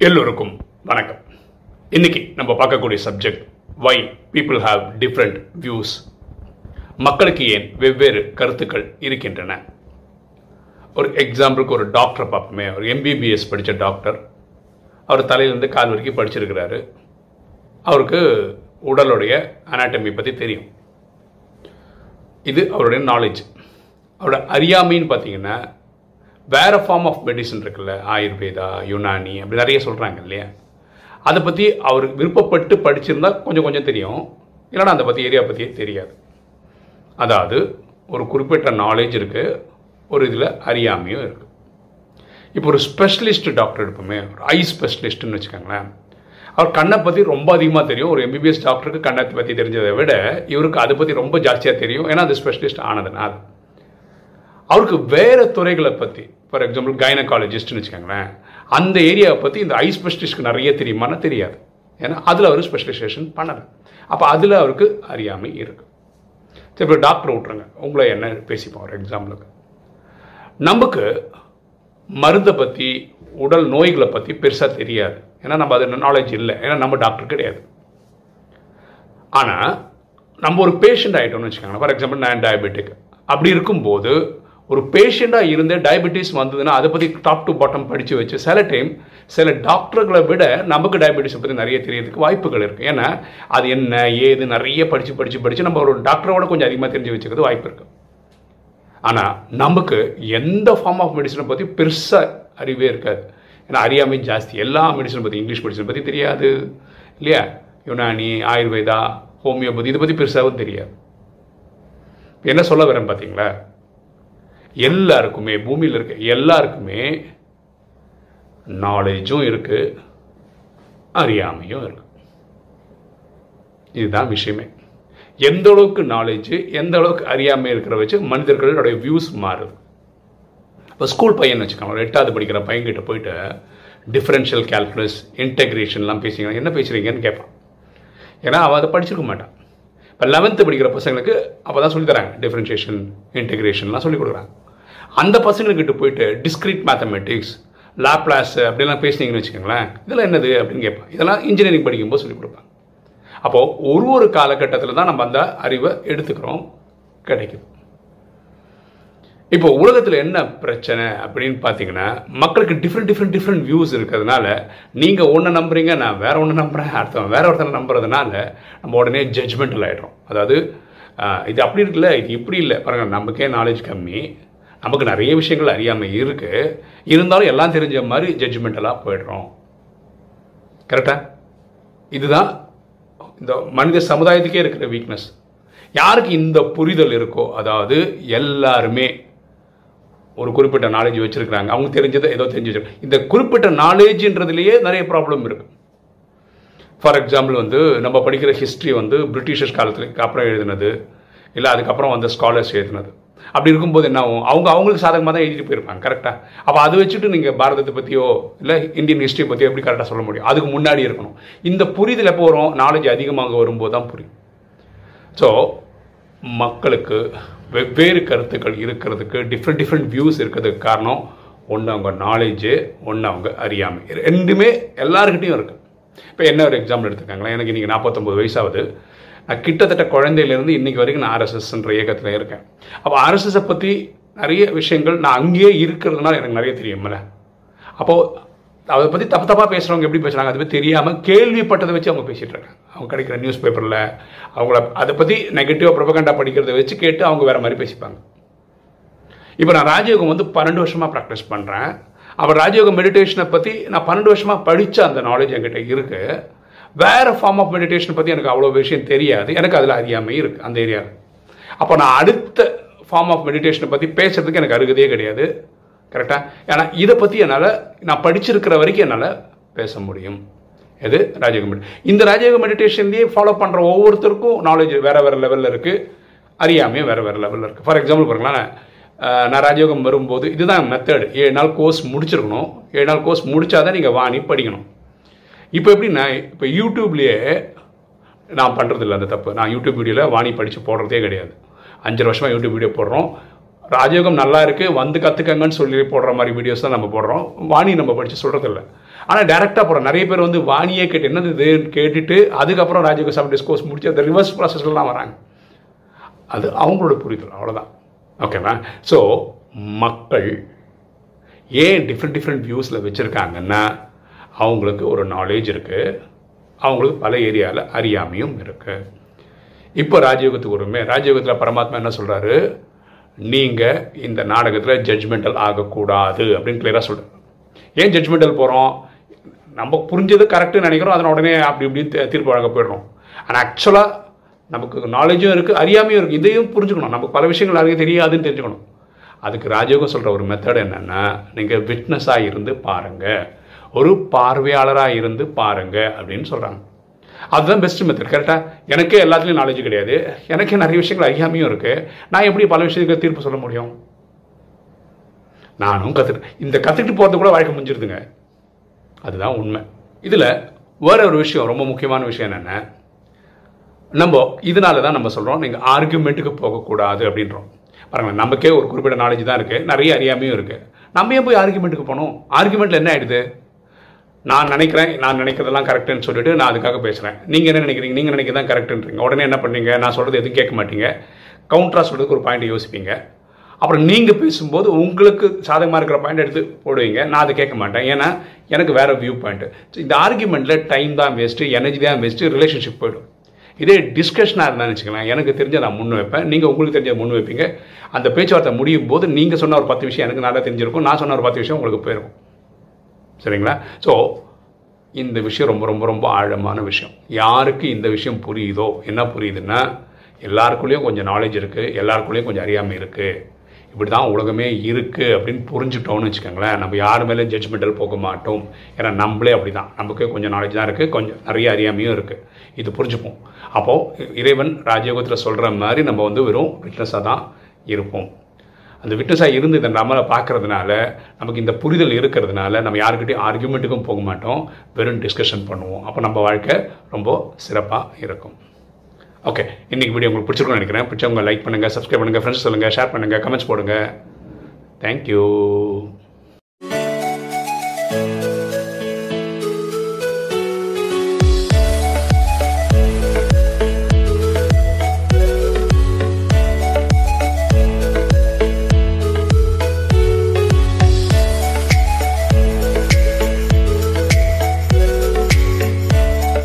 எல்லோருக்கும் வணக்கம். இன்னைக்கு நம்ம பார்க்கக்கூடிய subject why people have different views மக்களுக்கு ஏன் வெவ்வேறு கருத்துக்கள் இருக்கின்றன? ஒரு எக்ஸாம்பிளுக்கு ஒரு டாக்டரை பார்ப்போமே ஒரு எம்பிபிஎஸ் படித்த டாக்டர் அவர் தலையிலேருந்து கால் வரைக்கும் படிச்சிருக்கிறாரு. அவருக்கு உடலுடைய அனாட்டமி பற்றி தெரியும். இது அவருடைய நாலேஜ் அவரோட அறியாமைன்னு பார்த்தீங்கன்னா வேறு ஃபார்ம் ஆஃப் மெடிசன் இருக்குல்ல ஆயுர்வேதா யுனானி அப்படி நிறைய சொல்கிறாங்க இல்லையா? அதை பற்றி அவர் விருப்பப்பட்டு படிச்சிருந்தா கொஞ்சம் கொஞ்சம் தெரியும். இல்லைன்னா அதை பற்றி ஏரியா பற்றியே தெரியாது. அதாவது ஒரு குறிப்பிட்ட நாலேஜ் இருக்குது ஒரு இதில் அறியாமையும் இருக்குது இப்போ ஒரு ஸ்பெஷலிஸ்ட் டாக்டர் எடுப்போமே ஒரு ஐ ஸ்பெஷலிஸ்ட்டுன்னு வச்சுக்கோங்களேன். அவர் கண்ணை பற்றி ரொம்ப அதிகமாக தெரியும். ஒரு எம்பிபிஎஸ் டாக்டருக்கு கண்ணை பற்றி தெரிஞ்சதை விட இவருக்கு அதை பற்றி ரொம்ப ஜாஸ்தியாக தெரியும். ஏன்னா அது ஸ்பெஷலிஸ்ட் ஆனதுனால். அவருக்கு வேறு துறைகளை பற்றி ஃபார் எக்ஸாம்பிள் கைனகாலஜிஸ்ட்னு வச்சுக்கோங்களேன். அந்த ஏரியாவை பற்றி இந்த ஐ ஸ்பெஷலிஸ்ட்க்கு நிறைய தெரியுமான்னு தெரியாது. ஏன்னா அதில் அவர் ஸ்பெஷலைசேஷன் பண்ணலை. அப்போ அதில் அவருக்கு அறியாமை இருக்குது சரி இப்போ டாக்டர் விட்ருங்க உங்களை என்ன பேசிப்போம் ஒரு எக்ஸாம்பிளுக்கு நமக்கு மருந்தை பற்றி உடல் நோய்களை பற்றி பெருசாக தெரியாது. ஏன்னா நம்ம அது நாலேஜ் இல்லை. ஏன்னா நம்ம டாக்டர் கிடையாது. ஆனால் நம்ம ஒரு பேஷண்ட் ஆகிட்டோம்னு வச்சுக்கோங்களேன். ஃபார் எக்ஸாம்பிள் நான் டயபெட்டிக் அப்படி இருக்கும்போது ஒரு பேஷண்ட்டாக இருந்து டயபெட்டிஸ் வந்ததுன்னா அதை பற்றி டாப் டு பாட்டம் படித்து வச்சு சில டைம் சில டாக்டர்களை விட நமக்கு டயபெட்டிஸை பற்றி நிறைய தெரியறதுக்கு வாய்ப்புகள் இருக்குது ஏன்னா அது என்ன ஏது நிறைய படித்து படித்து படித்து நம்ம ஒரு டாக்டரோட கொஞ்சம் அதிகமாக தெரிஞ்சு வச்சுக்கிறது வாய்ப்பு இருக்குது ஆனால் நமக்கு எந்த ஃபார்ம் ஆஃப் மெடிசனை பற்றி பெருசாக அறிவே இருக்காது. ஏன்னா அறியாமை ஜாஸ்தி. எல்லா மெடிசனை பற்றி இங்கிலீஷ் மெடிசனை பற்றி தெரியாது. இல்லையா? யுனானி ஆயுர்வேதா ஹோமியோபதி இதை பற்றி பெருசாகவும் தெரியாது. என்ன சொல்ல வரேன் பார்த்தீங்களா எல்லாருக்குமே பூமியில் இருக்க எல்லாருக்குமே நாலேஜும் இருக்கு அறியாமையும் இருக்கு. இதுதான் விஷயமே. எந்த அளவுக்கு நாலேஜ் எந்த அளவுக்கு அறியாமை இருக்கிற வச்சு மனிதர்களுடைய வியூஸ் மாறுது. இப்போ ஸ்கூல் பையன் வச்சுக்கோங்க எட்டாவது படிக்கிற பையன்கிட்ட போயிட்டு டிஃப்ரென்ஷியல் கேல்குலஸ் இன்டெக்ரேஷன்லாம் பேசிங்க என்ன பேசுகிறீங்கன்னு கேட்பான். ஏன்னா அவன் அதை படிச்சிருக்க மாட்டான். இப்போ லெவன்த்து படிக்கிற பசங்களுக்கு அப்போ தான் சொல்லித்தராங்க டிஃப்ரென்ஷியேஷன் இன்டெகிரேஷன்லாம் சொல்லி கொடுக்குறாங்க. அந்த பசங்கள்கிட்ட போயிட்டு டிஸ்கிரிட் மேத்தமெட்டிக்ஸ் லாப்லாஸ் அப்படிலாம் பேசுனீங்கன்னு வச்சுக்கோங்களேன் இதெல்லாம் என்னது அப்படின்னு கேட்பான் இதெல்லாம் இன்ஜினியரிங் படிக்கும்போது சொல்லிக் கொடுப்பாங்க. அப்போது ஒரு ஒரு காலகட்டத்தில் தான் நம்ம அந்த அறிவை எடுத்துக்கிறோம் கிடைக்குது. இப்போ உலகத்தில் என்ன பிரச்சனை அப்படின்னு பார்த்தீங்கன்னா மக்களுக்கு டிஃப்ரெண்ட் டிஃப்ரெண்ட் டிஃப்ரெண்ட் வியூஸ் இருக்கிறதுனால நீங்கள் ஒன்று நம்புறீங்க நான் வேற ஒன்று நம்புகிறேன் அடுத்தவன் வேற ஒருத்தனை நம்புறதுனால நம்ம உடனே ஜட்ஜ்மெண்டல் ஆகிடும் அதாவது இது அப்படி இருக்குல்ல இது இப்படி இல்லை. பாருங்க நமக்கே நாலேஜ் கம்மி. நமக்கு நிறைய விஷயங்கள் அறியாமல் இருக்குது இருந்தாலும் எல்லாம் தெரிஞ்ச மாதிரி ஜட்ஜ்மெண்டெல்லாம் போயிடுறோம். கரெக்டாக இதுதான் இந்த மனித சமுதாயத்துக்கே இருக்கிற வீக்னஸ் யாருக்கு இந்த புரிதல் இருக்கோ அதாவது எல்லாருமே ஒரு குறிப்பிட்ட நாலேஜ் வச்சுருக்கிறாங்க. அவங்க தெரிஞ்சதை ஏதோ தெரிஞ்சு வச்சுருக்காங்க இந்த குறிப்பிட்ட நாலேஜ்ன்றதுலேயே நிறைய ப்ராப்ளம் இருக்குது ஃபார் எக்ஸாம்பிள் வந்து நம்ம படிக்கிற ஹிஸ்ட்ரி வந்து பிரிட்டிஷர்ஸ் காலத்துக்கு அப்புறம் எழுதினது. இல்லை அதுக்கப்புறம் வந்து ஸ்காலர்ஸ் எழுதினது. அப்படி இருக்கும்போது என்ன ஆகும் அவங்க அவங்களுக்கு சாதகமாக தான் எழுதிட்டு போயிருப்பாங்க கரெக்டாக அப்போ அதை வச்சுட்டு நீங்கள் பாரதத்தை பற்றியோ இல்லை இந்தியன் ஹிஸ்ட்ரி பற்றியோ எப்படி கரெக்டாக சொல்ல முடியும்? அதுக்கு முன்னாடி இருக்கணும். இந்த புரிதல் எப்போ வரும்? நாலேஜ் அதிகமாக வரும்போது தான் புரியும். ஸோ மக்களுக்கு வெவ்வேறு கருத்துக்கள் இருக்கிறதுக்கு டிஃப்ரெண்ட் டிஃப்ரெண்ட் வியூஸ் இருக்கிறதுக்கு காரணம் ஒன்று அவங்க நாலேஜு ஒன்று அவங்க அறியாமை. ரெண்டுமே எல்லாருக்கிட்டையும் இருக்குது இப்போ என்ன ஒரு எக்ஸாம்பிள் எடுத்துக்காங்களேன்? எனக்கு இன்றைக்கி நாற்பத்தொம்பது வயசாகுது கிட்டத்தட்ட குழந்தையிலேருந்து இன்றைக்கி வரைக்கும் நான் ஆர்எஸ்எஸ்ன்ற இயக்கத்தில் இருக்கேன். அப்போ ஆர்எஸ்எஸை பற்றி நிறைய விஷயங்கள் நான் அங்கேயே இருக்கிறதுனால எனக்கு நிறைய தெரியுமில்ல அப்போது அதை பற்றி தப்பு தப்பாக பேசுகிறவங்க எப்படி பேசுகிறாங்க அதை பற்றி தெரியாமல் கேள்விப்பட்டதை வச்சு அவங்க பேசிகிட்டு இருக்காங்க. அவங்க கிடைக்கிற நியூஸ் பேப்பரில் அவங்கள அதை பற்றி நெகட்டிவாக ப்ரொபகண்டா படிக்கிறத வச்சு கேட்டு அவங்க வேறு மாதிரி பேசிப்பாங்க. இப்போ நான் ராஜயோகம் வந்து பன்னெண்டு வருஷமாக ப்ராக்டிஸ் பண்ணுறேன் அப்புறம் ராஜயோகம் மெடிடேஷனை பற்றி நான் பன்னெண்டு வருஷமாக படித்த அந்த நாலேஜ் என்கிட்ட இருக்குது வேறு ஃபார்ம் ஆஃப் மெடிடேஷனை பற்றி எனக்கு அவ்வளோ விஷயம் தெரியாது. எனக்கு அதில் அறியாமை இருக்குது அந்த ஏரியாவில் அப்போ நான் அடுத்த ஃபார்ம் ஆஃப் மெடிடேஷனை பற்றி பேசுகிறதுக்கு எனக்கு அருகதே கிடையாது. கரெக்டாக ஏன்னா இதை பற்றி என்னால் நான் படிச்சிருக்கிற வரைக்கும் என்னால் பேச முடியும். எது? ராஜயோக மெடிடேஷன் இந்த ராஜயோக மெடிடேஷன்லேயே ஃபாலோ பண்ணுற ஒவ்வொருத்தருக்கும் நாலேஜ் வேறு வேறு லெவலில் இருக்குது அறியாமையும் வேறு வேறு லெவலில் இருக்குது ஃபார் எக்ஸாம்பிள் பாருங்களேன். நான் ராஜயோகம் வரும்போது இதுதான் மெத்தட் ஏழு நாள் கோர்ஸ் முடிச்சிருக்கணும். ஏழு நாள் கோர்ஸ் முடித்தாதான் நீங்கள் வாணி படிக்கணும். இப்போ எப்படி நான் இப்போ யூடியூப்லேயே நான் பண்ணுறதில்ல அந்த தப்பு. நான் யூடியூப் வீடியோவில் வாணி படித்து போடுறதே கிடையாது. அஞ்சரை வருஷமாக யூடியூப் வீடியோ போடுறோம். ராஜயோகம் நல்லா இருக்குது வந்து கற்றுக்கங்கன்னு சொல்லி போடுற மாதிரி வீடியோஸ் தான் நம்ம போடுறோம். வாணி நம்ம படித்து சொல்கிறதில்ல ஆனால் டேரெக்டாக போகிறோம் நிறைய பேர் வந்து வாணியே கேட்டு என்னது இது கேட்டுட்டு அதுக்கப்புறம் ராஜயோக சாப்பிட்டு கோர்ஸ் முடிச்சு அந்த ரிவர்ஸ் ப்ராசஸ்லாம் வராங்க. அது அவங்களோட புரிதல் அவ்வளோதான் ஓகேவா ஸோ மக்கள் ஏன் டிஃப்ரெண்ட் டிஃப்ரெண்ட் வியூஸில் வச்சுருக்காங்கன்னா அவங்களுக்கு ஒரு நாலேஜ் இருக்குது அவங்களுக்கு பல ஏரியாவில் அறியாமையும் இருக்குது இப்போ ராஜயோகத்துக்கு வருமே ராஜயோகத்தில் பரமாத்மா என்ன சொல்கிறாரு நீங்கள் இந்த நாடகத்தில் ஜட்ஜ்மெண்டல் ஆகக்கூடாது அப்படின்னு கிளியராக சொல்கிறார் ஏன் ஜட்ஜ்மெண்டல் போகிறோம் நம்ம புரிஞ்சது கரெக்டுன்னு நினைக்கிறோம் அதனை உடனே அப்படி இப்படின்னு தீர்ப்பு வழங்க போயிடுறோம். ஆனால் ஆக்சுவலாக நமக்கு நாலேஜும் இருக்குது அறியாமையும் இருக்குது இதையும் புரிஞ்சுக்கணும். நமக்கு பல விஷயங்கள் நிறைய தெரியாதுன்னு தெரிஞ்சுக்கணும். அதுக்கு ராஜயோகம் சொல்கிற ஒரு மெத்தட் என்னென்னா நீங்கள் விட்னஸாக இருந்து பாருங்கள் ஒரு பார்வையாளராக இருந்து பாருங்க அப்படின்னு சொல்கிறாங்க அதுதான் பெஸ்ட் மெத்தட் கரெக்டாக எனக்கே எல்லாத்துலேயும் நாலேஜ் கிடையாது. எனக்கே நிறைய விஷயங்கள் அறியாமையும் இருக்குது நான் எப்படி பல விஷயத்துக்கு தீர்ப்பு சொல்ல முடியும்? நானும் கற்றுட்டு இந்த கற்றுக்கிட்டு போகிறது கூட வாழ்க்கை முடிஞ்சிருதுங்க. அதுதான் உண்மை. இதில் வேற ஒரு விஷயம் ரொம்ப முக்கியமான விஷயம் என்னென்ன நம்ம இதனால தான் நம்ம சொல்கிறோம் நீங்கள் ஆர்குமெண்ட்டுக்கு போகக்கூடாது அப்படின்றோம். பாருங்களேன் நமக்கே ஒரு குறிப்பிட்ட நாலேஜ் தான் இருக்குது நிறைய அறியாமையும் இருக்குது நம்ம ஏன் போய் ஆர்குமெண்ட்டுக்கு போகணும்? ஆர்குமெண்ட்டில் என்ன ஆகிடுது நான் நினைக்கிறேன் நான் நினைக்கிறதெல்லாம் கரெக்டுன்னு சொல்லிட்டு நான் அதுக்காக பேசுகிறேன் நீங்கள் என்ன நினைக்கிறீங்க? நீங்கள் நினைக்கிறது தான் கரெக்டுன்றீங்க உடனே என்ன பண்ணீங்க? நான் சொல்கிறது எதுவும் கேட்க மாட்டீங்க. கவுண்டராக சொல்கிறதுக்கு ஒரு பாயிண்ட் யோசிப்பீங்க. அப்புறம் நீங்கள் பேசும்போது உங்களுக்கு சாதகமாக இருக்கிற பாயிண்ட் எடுத்து போடுவீங்க. நான் அதை கேட்க மாட்டேன். ஏன்னா எனக்கு வேறு வியூ பாயிண்ட் இந்த ஆர்குமெண்ட்டில் டைம் தான் வேஸ்ட்டு எனர்ஜி தான் வேஸ்ட்டு ரிலேஷன்ஷிப் போயிடும். இதே டிஸ்கஷனாக இருந்தால் வச்சுக்கலாம் எனக்கு தெரிஞ்ச நான் முன் வைப்பேன். நீங்கள் உங்களுக்கு தெரிஞ்ச முன் வைப்பீங்க. அந்த பேச்சுவார்த்தை முடியும் போது நீங்கள் சொன்ன ஒரு பத்து விஷயம் எனக்கு நல்லா தெரிஞ்சிருக்கும். நான் சொன்ன ஒரு பத்து விஷயம் உங்களுக்கு போயிருக்கும். சரிங்களா? ஸோ இந்த விஷயம் ரொம்ப ரொம்ப ரொம்ப ஆழமான விஷயம். யாருக்கு இந்த விஷயம் புரியுதோ என்ன புரியுதுன்னா எல்லாருக்குள்ளேயும் கொஞ்சம் நாலேஜ் இருக்குது எல்லாருக்குள்ளேயும் கொஞ்சம் அறியாமை இருக்குது இப்படி தான் உலகமே இருக்குது அப்படின்னு புரிஞ்சுட்டோம்னு வச்சுக்கோங்களேன். நம்ம யார் மேலே ஜட்ஜ்மெண்டல் போக மாட்டோம். ஏன்னா நம்மளே அப்படி தான் நமக்கு கொஞ்சம் நாலேஜ் தான் இருக்குது கொஞ்சம் நிறைய அறியாமையும் இருக்குது இது புரிஞ்சுப்போம். அப்போது இறைவன் ராஜயோகத்தில் சொல்கிற மாதிரி நம்ம வந்து வெறும் ஃபிட்னஸாக தான் இருப்போம். அந்த விட்னஸாக இருந்து இதை நம்மளை பார்க்கறதுனால நமக்கு இந்த புரிதல் இருக்கிறதுனால நம்ம யாருக்கிட்டையும் ஆர்கியூமெண்ட்டுக்கும் போக மாட்டோம். வெறும் டிஸ்கஷன் பண்ணுவோம். அப்போ நம்ம வாழ்க்கை ரொம்ப சிறப்பாக இருக்கும். ஓகே இன்றைக்கி வீடியோ உங்களுக்கு பிடிச்சிருக்கும்னு நினைக்கிறேன். பிடிச்சவங்க லைக் பண்ணுங்கள் சப்ஸ்கிரைப் பண்ணுங்கள் ஃப்ரெண்ட்ஸ் சொல்லுங்கள் ஷேர் பண்ணுங்கள் கமெண்ட்ஸ் போடுங்க. தேங்க்யூ